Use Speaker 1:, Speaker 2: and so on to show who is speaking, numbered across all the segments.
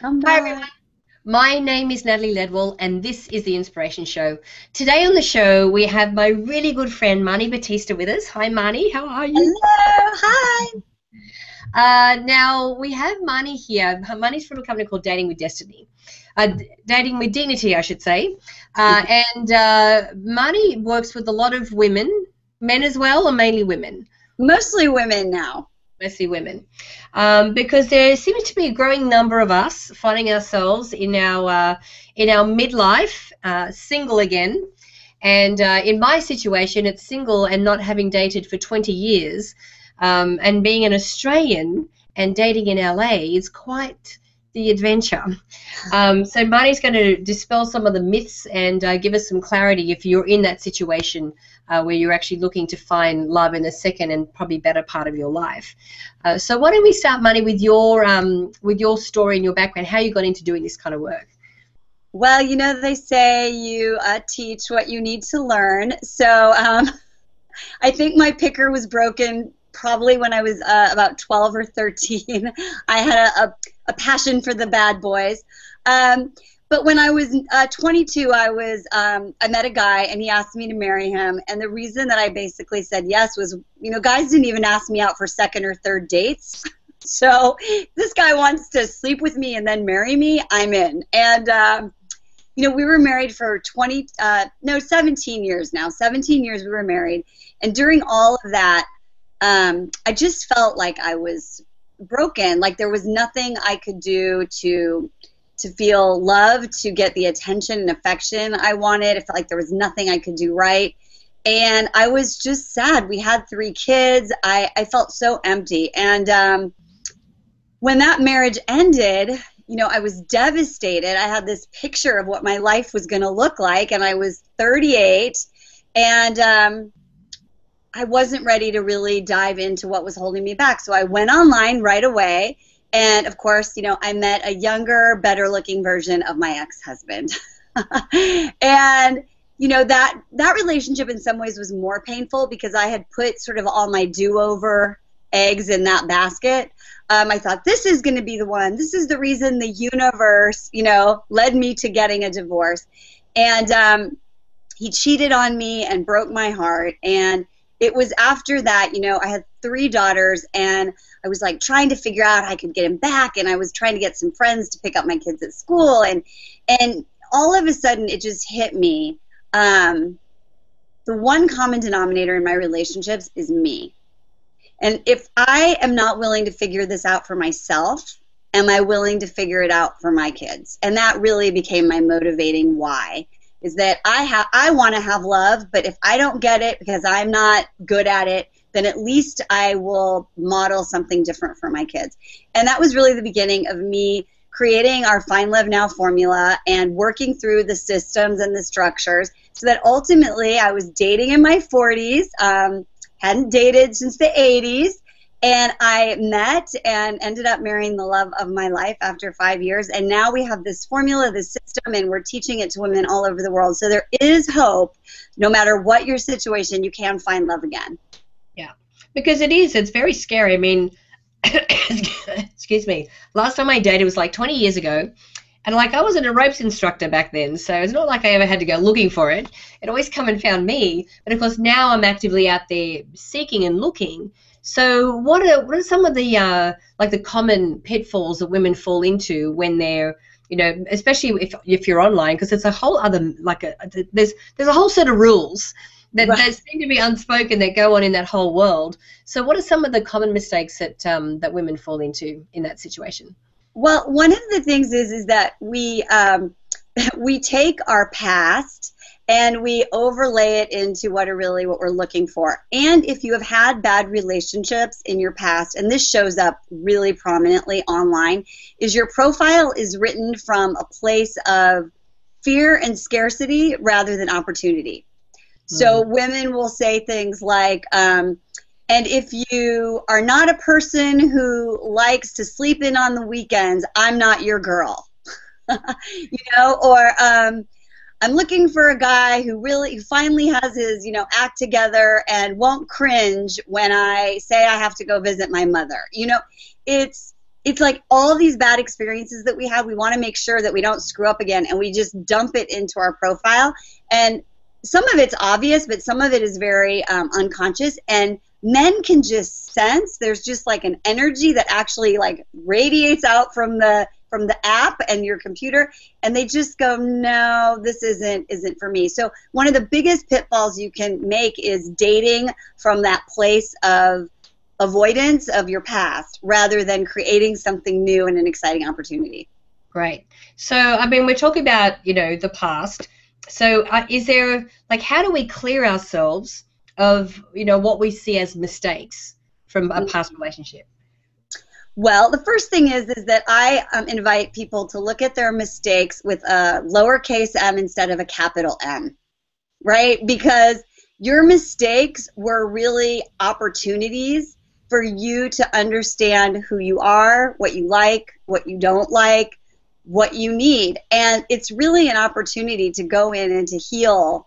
Speaker 1: Come
Speaker 2: Hi, everyone. My name is Natalie Ledwell, and this is the Inspiration Show. Today on the show, we have my really good friend Marni Battista with us. Hi, Marni. How are you?
Speaker 1: Hello. Hi.
Speaker 2: Uh, now we have Marni here. Marni's from a company called Dating with Destiny, uh, Dating with Dignity, I should say. Uh, and uh, Marni works with a lot of women, men as well, or mainly women.
Speaker 1: Mostly women now.
Speaker 2: Mostly women, um, because there seems to be a growing number of us finding ourselves in our uh, in our midlife, uh, single again. And uh, in my situation, it's single and not having dated for 20 years, um, and being an Australian and dating in LA is quite the adventure. Um, so Marni's going to dispel some of the myths and uh, give us some clarity if you're in that situation uh, where you're actually looking to find love in the second and probably better part of your life. Uh, so why don't we start, Marni, with your um, with your story and your background, how you got into doing this kind of work?
Speaker 1: Well, you know, they say you uh, teach what you need to learn. So um, I think my picker was broken probably when I was uh, about 12 or 13. I had a, a, a passion for the bad boys. Um, but when I was uh, 22, I was um, I met a guy and he asked me to marry him. And the reason that I basically said yes was, you know, guys didn't even ask me out for second or third dates. So this guy wants to sleep with me and then marry me. I'm in. And um, you know, we were married for 20, uh, no, 17 years now. 17 years we were married. And during all of that, um, I just felt like I was broken. Like there was nothing I could do to to feel loved, to get the attention and affection I wanted. I felt like there was nothing I could do right. And I was just sad. We had three kids. I, I felt so empty. And um, when that marriage ended, you know, I was devastated. I had this picture of what my life was going to look like, and I was 38, and um, I wasn't ready to really dive into what was holding me back. So I went online right away, and of course, you know, I met a younger, better-looking version of my ex-husband, and you know that that relationship in some ways was more painful because I had put sort of all my do-over eggs in that basket. Um, I thought this is going to be the one. This is the reason the universe, you know, led me to getting a divorce. And um, he cheated on me and broke my heart. And it was after that, you know, I had three daughters, and I was like trying to figure out I could get him back, and I was trying to get some friends to pick up my kids at school, and and all of a sudden it just hit me. Um, the one common denominator in my relationships is me. And if I am not willing to figure this out for myself, am I willing to figure it out for my kids? And that really became my motivating why is that I have I want to have love, but if I don't get it because I'm not good at it, then at least I will model something different for my kids. And that was really the beginning of me creating our Find Love Now formula and working through the systems and the structures so that ultimately I was dating in my 40s. Um, hadn't dated since the 80s and i met and ended up marrying the love of my life after five years and now we have this formula this system and we're teaching it to women all over the world so there is hope no matter what your situation you can find love again
Speaker 2: Yeah, because it is. It's very scary. I mean, excuse me. Last time I dated was like 20 years ago, and like I wasn't a ropes instructor back then, so it's not like I ever had to go looking for it. It always come and found me. But of course now I'm actively out there seeking and looking. So what are what are some of the uh, like the common pitfalls that women fall into when they're you know, especially if, if you're online, because it's a whole other like a there's there's a whole set of rules that,
Speaker 1: Right.
Speaker 2: that seem to be unspoken that go on in that whole world. So, what are some of the common mistakes that um, that women fall into in that situation?
Speaker 1: Well, one of the things is is that we um, we take our past and we overlay it into what are really what we're looking for. And if you have had bad relationships in your past, and this shows up really prominently online, is your profile is written from a place of fear and scarcity rather than opportunity. So women will say things like, um, and if you are not a person who likes to sleep in on the weekends, I'm not your girl. you know, or um, I'm looking for a guy who really who finally has his, you know, act together and won't cringe when I say I have to go visit my mother. You know, it's it's like all these bad experiences that we have, we want to make sure that we don't screw up again and we just dump it into our profile. And some of it's obvious, but some of it is very um, unconscious. And men can just sense there's just like an energy that actually like radiates out from the from the app and your computer and they just go no this isn't isn't for me so one of the biggest pitfalls you can make is dating from that place of avoidance of your past rather than creating something new and an exciting opportunity.
Speaker 2: Great. So, I mean, we're talking about, you know, the past. So, uh, is there, like, how do we clear ourselves of, you know, what we see as mistakes from a past relationship?
Speaker 1: Well, the first thing is is that I um, invite people to look at their mistakes with a lowercase m instead of a capital M, right? Because your mistakes were really opportunities for you to understand who you are, what you like, what you don't like, what you need. And it's really an opportunity to go in and to heal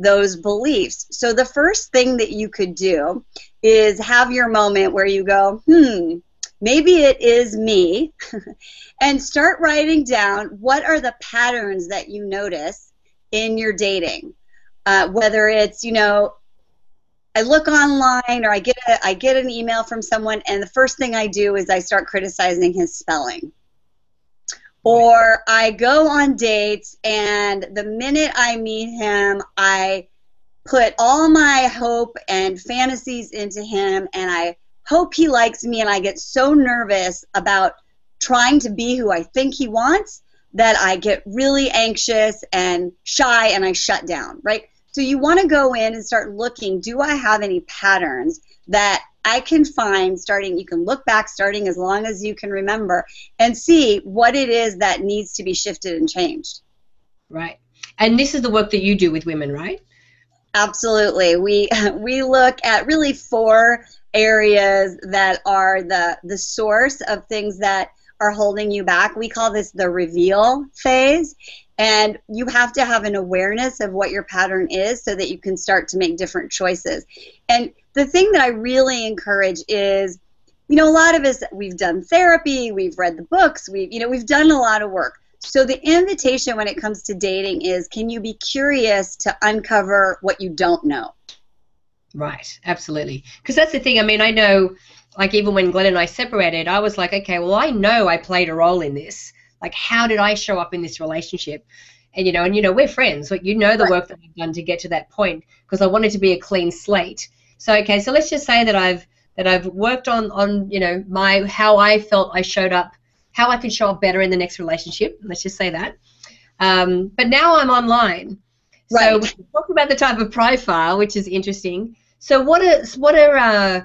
Speaker 1: those beliefs. So the first thing that you could do is have your moment where you go, hmm, maybe it is me, and start writing down what are the patterns that you notice in your dating. Uh, whether it's, you know, I look online or I get a, I get an email from someone and the first thing I do is I start criticizing his spelling. Or I go on dates and the minute I meet him, I put all my hope and fantasies into him and I hope he likes me and I get so nervous about trying to be who I think he wants that I get really anxious and shy and I shut down, right? So you want to go in and start looking do I have any patterns that I can find starting, you can look back starting as long as you can remember and see what it is that needs to be shifted and changed.
Speaker 2: Right. And this is the work that you do with women, right?
Speaker 1: Absolutely. We we look at really four areas that are the the source of things that are holding you back. We call this the reveal phase. And you have to have an awareness of what your pattern is so that you can start to make different choices. And the thing that I really encourage is, you know, a lot of us we've done therapy, we've read the books, we've you know, we've done a lot of work. So the invitation when it comes to dating is can you be curious to uncover what you don't know?
Speaker 2: Right, absolutely. Because that's the thing. I mean, I know like even when Glenn and I separated, I was like, okay, well, I know I played a role in this. Like, how did I show up in this relationship? And you know, and you know, we're friends. But you know the work that I've done to get to that point because I wanted to be a clean slate. So okay, so let's just say that I've that I've worked on on you know my how I felt I showed up, how I could show up better in the next relationship. Let's just say that. Um, but now I'm online. Right. So we're talking about the type of profile, which is interesting. So what are what are uh,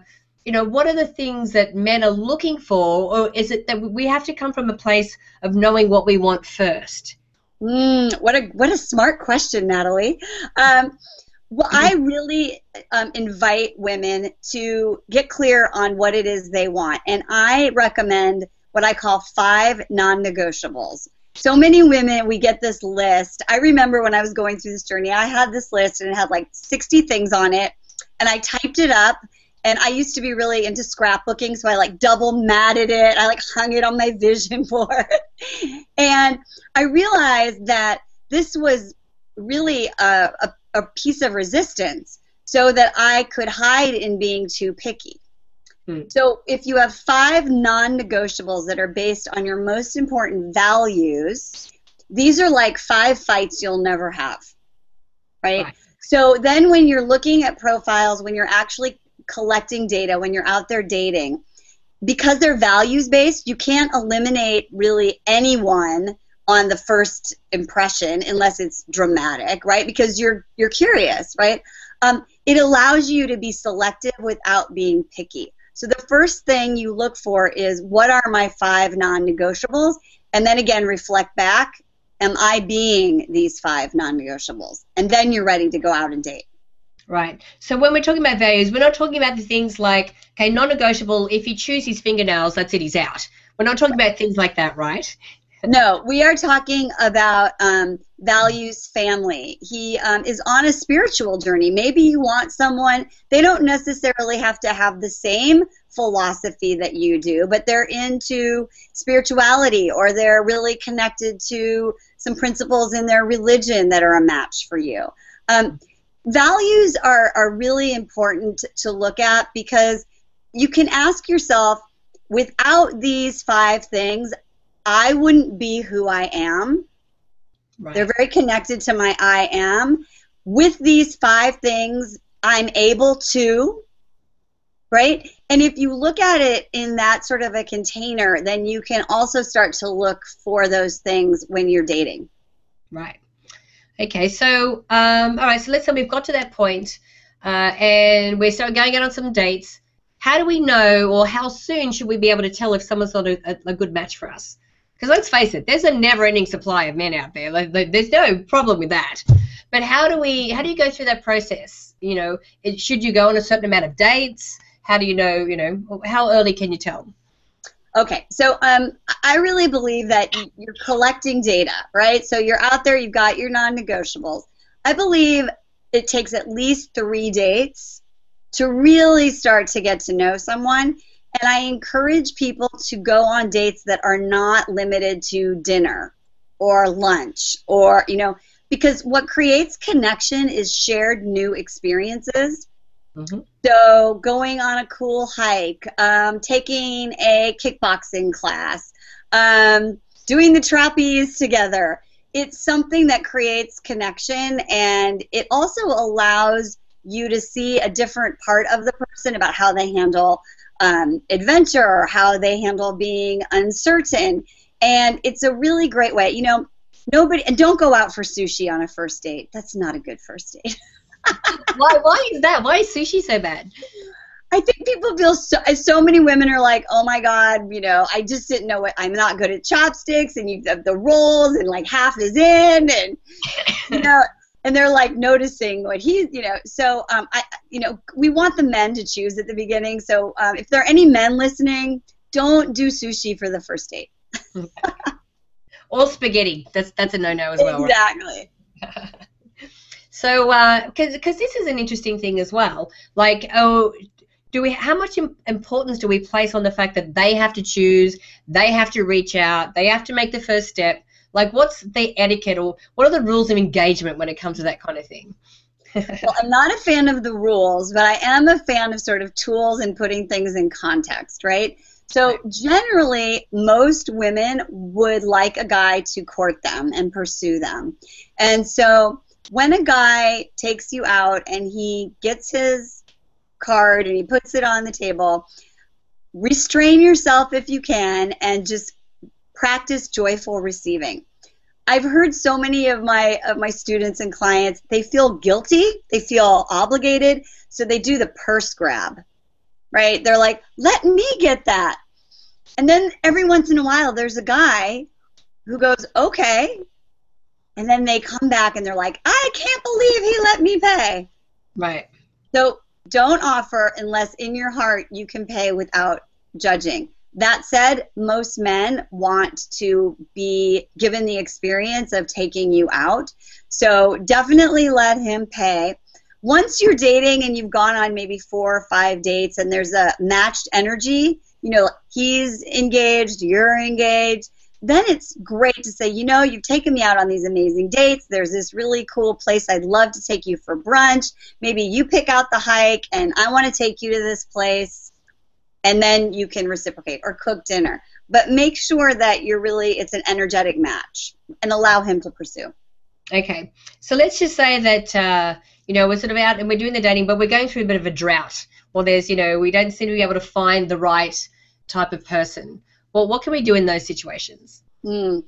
Speaker 2: you know, what are the things that men are looking for, or is it that we have to come from a place of knowing what we want first?
Speaker 1: Mm, what a what a smart question, Natalie. Um, well, I really um, invite women to get clear on what it is they want, and I recommend what I call five non-negotiables. So many women, we get this list. I remember when I was going through this journey, I had this list and it had like 60 things on it, and I typed it up and I used to be really into scrapbooking, so I like double matted it. I like hung it on my vision board. and I realized that this was really a, a, a, piece of resistance so that I could hide in being too picky. Hmm. So if you have five non negotiables that are based on your most important values, these are like five fights you'll never have. right. right. So then when you're looking at profiles, when you're actually collecting data when you're out there dating because they're values based you can't eliminate really anyone on the first impression unless it's dramatic right because you're you're curious right um, it allows you to be selective without being picky so the first thing you look for is what are my five non-negotiables and then again reflect back am i being these five non-negotiables and then you're ready to go out and date
Speaker 2: Right. So when we're talking about values, we're not talking about the things like, okay, non-negotiable. If he chews his fingernails, that's it. He's out. We're not talking about things like that, right?
Speaker 1: No, we are talking about um, values family. He um, is on a spiritual journey. Maybe you want someone, they don't necessarily have to have the same philosophy that you do, but they're into spirituality or they're really connected to some principles in their religion that are a match for you. Um, values are, are really important to look at because you can ask yourself without these five things, I wouldn't be who I am. Right. They're very connected to my I am. With these five things, I'm able to, right? And if you look at it in that sort of a container, then you can also start to look for those things when you're dating.
Speaker 2: Right. Okay, so, um, all right, so let's say we've got to that point, uh, and we're starting going out on some dates. How do we know, or how soon should we be able to tell if someone's not a, a good match for us? Because let's face it, there's a never-ending supply of men out there. Like, like, there's no problem with that. But how do we? How do you go through that process? You know, it, should you go on a certain amount of dates? How do you know? You know, how early can you tell?
Speaker 1: Okay, so um, I really believe that you're collecting data, right? So you're out there, you've got your non-negotiables. I believe it takes at least three dates to really start to get to know someone. And I encourage people to go on dates that are not limited to dinner or lunch or, you know, because what creates connection is shared new experiences. Mm-hmm. So, going on a cool hike, um, taking a kickboxing class, um, doing the trapeze together. It's something that creates connection and it also allows you to see a different part of the person about how they handle um, adventure, how they handle being uncertain. And it's a really great way. You know, nobody, and don't go out for sushi on a first date. That's not a good first date.
Speaker 2: why, why is that? Why is sushi so bad?
Speaker 1: I think people feel so. So many women are like, "Oh my God, you know, I just didn't know what. I'm not good at chopsticks, and you have the rolls, and like half is in, and you know, and they're like noticing what he's you know so um, i you know we want the men to choose at the beginning. So um, if there are any men listening don't do sushi for the first date.
Speaker 2: Or spaghetti. That's that's a no-no as well
Speaker 1: exactly.
Speaker 2: So because uh, because this is an interesting thing as well. Like oh do we how much importance do we place on the fact that they have to choose they have to reach out they have to make the first step like, what's the etiquette or what are the rules of engagement when it comes to that kind of thing?
Speaker 1: well, I'm not a fan of the rules, but I am a fan of sort of tools and putting things in context, right? So generally, most women would like a guy to court them and pursue them. And so when a guy takes you out and he gets his card and he puts it on the table, restrain yourself if you can and just practice joyful receiving. I've heard so many of my of my students and clients, they feel guilty, they feel obligated, so they do the purse grab. Right? They're like, "Let me get that." And then every once in a while there's a guy who goes, "Okay." And then they come back and they're like, "I can't believe he let me pay."
Speaker 2: Right.
Speaker 1: So don't offer unless in your heart you can pay without judging. That said, most men want to be given the experience of taking you out. So definitely let him pay. Once you're dating and you've gone on maybe four or five dates and there's a matched energy, you know, he's engaged, you're engaged, then it's great to say, you know, you've taken me out on these amazing dates. There's this really cool place I'd love to take you for brunch. Maybe you pick out the hike and I want to take you to this place and then you can reciprocate or cook dinner. But make sure that you're really it's an energetic match and allow him to pursue.
Speaker 2: Okay, so let's just say that uh, you know we're sort of out and we're doing the dating, but we're going through a bit of a drought. Well, there's you know we don't seem to be able to find the right type of person. Well, what can we do in those situations?
Speaker 1: Mm.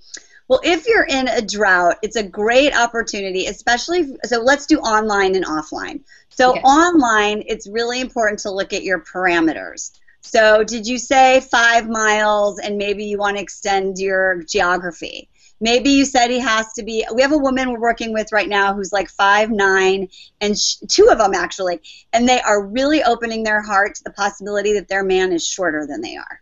Speaker 1: Well, if you're in a drought, it's a great opportunity, especially. So let's do online and offline. So okay. online, it's really important to look at your parameters. So did you say five miles and maybe you want to extend your geography? Maybe you said he has to be. We have a woman we're working with right now who's like five nine, and sh- two of them actually, and they are really opening their heart to the possibility that their man is shorter than they are.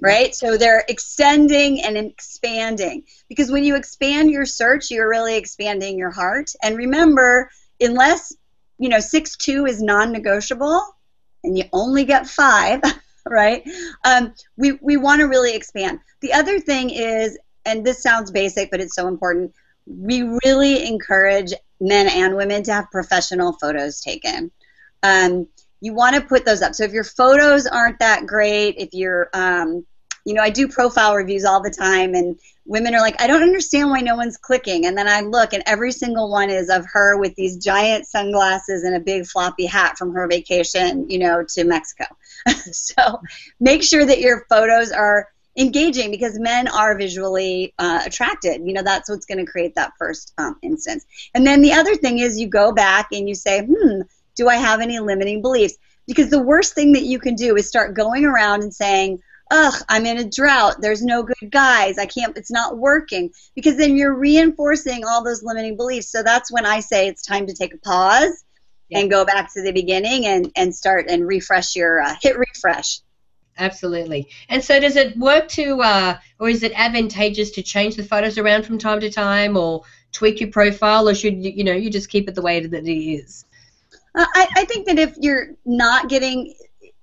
Speaker 1: right? So they're extending and expanding. Because when you expand your search, you're really expanding your heart. And remember, unless, you know, 6'2 is non negotiable and you only get five, right? Um, we we want to really expand. The other thing is, and this sounds basic, but it's so important, we really encourage men and women to have professional photos taken. Um, you want to put those up. So if your photos aren't that great, if you're, um, you know, I do profile reviews all the time, and women are like, I don't understand why no one's clicking. And then I look, and every single one is of her with these giant sunglasses and a big floppy hat from her vacation, you know, to Mexico. so make sure that your photos are engaging because men are visually uh, attracted. You know, that's what's going to create that first um, instance. And then the other thing is you go back and you say, hmm, do I have any limiting beliefs? Because the worst thing that you can do is start going around and saying, ugh, I'm in a drought. There's no good guys. I can't, it's not working. Because then you're reinforcing all those limiting beliefs. So that's when I say it's time to take a pause yeah. and go back to the beginning and, and start and refresh your, uh, hit refresh.
Speaker 2: Absolutely. And so does it work to, uh, or is it advantageous to change the photos around from time to time or tweak your profile or should you, you know, you just keep it the way that it is?
Speaker 1: Uh, I, I think that if you're not getting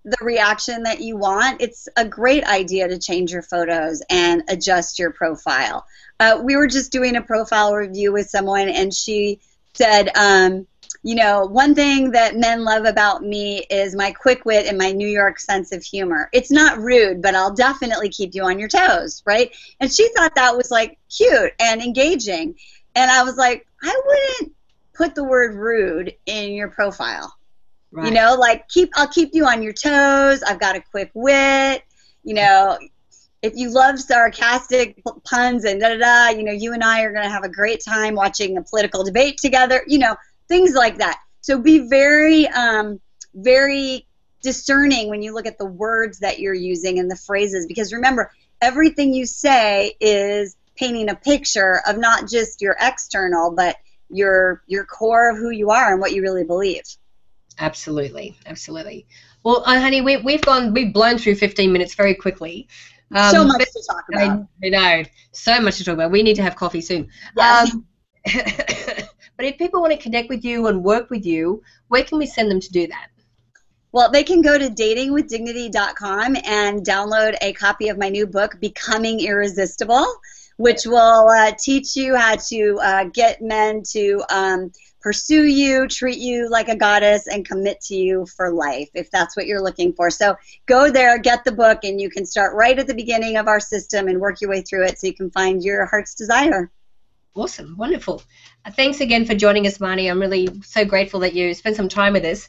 Speaker 1: the reaction that you want, it's a great idea to change your photos and adjust your profile. Uh, we were just doing a profile review with someone, and she said, um, you know, one thing that men love about me is my quick wit and my New York sense of humor. It's not rude, but I'll definitely keep you on your toes, right? And she thought that was like cute and engaging. And I was like, I wouldn't put the word rude in your profile. Right. You know, like keep I'll keep you on your toes. I've got a quick wit. You know, if you love sarcastic puns and da da da, you know, you and I are going to have a great time watching a political debate together. You know, things like that. So be very, um, very discerning when you look at the words that you're using and the phrases, because remember, everything you say is painting a picture of not just your external, but your your core of who you are and what you really believe.
Speaker 2: Absolutely, absolutely. Well, uh, honey, we, we've gone, we've blown through 15 minutes very quickly.
Speaker 1: Um, so much to talk about.
Speaker 2: I, I, know, so much to talk about. We need to have coffee soon. Yes. Um, but if people want to connect with you and work with you, where can we send them to do that?
Speaker 1: Well, they can go to datingwithdignity.com and download a copy of my new book, Becoming Irresistible, which will uh, teach you how to uh, get men to um, pursue you, treat you like a goddess, and commit to you for life if that's what you're looking for. So go there, get the book, and you can start right at the beginning of our system and work your way through it so you can find your heart's desire.
Speaker 2: Awesome, wonderful. Uh, thanks again for joining us, Marni. I'm really so grateful that you spent some time with us.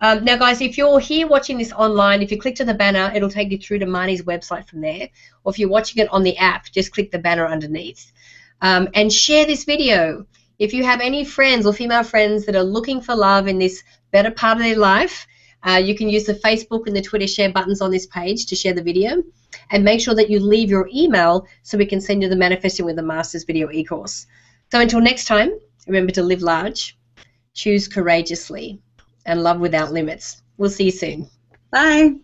Speaker 2: Um, now, guys, if you're here watching this online, if you click to the banner, it'll take you through to Marni's website from there. Or if you're watching it on the app, just click the banner underneath. Um, and share this video. If you have any friends or female friends that are looking for love in this better part of their life, uh, you can use the Facebook and the Twitter share buttons on this page to share the video. And make sure that you leave your email so we can send you the Manifesting with the Masters video e-course. So until next time, remember to live large, choose courageously, and love without limits. We'll see you soon.
Speaker 1: Bye.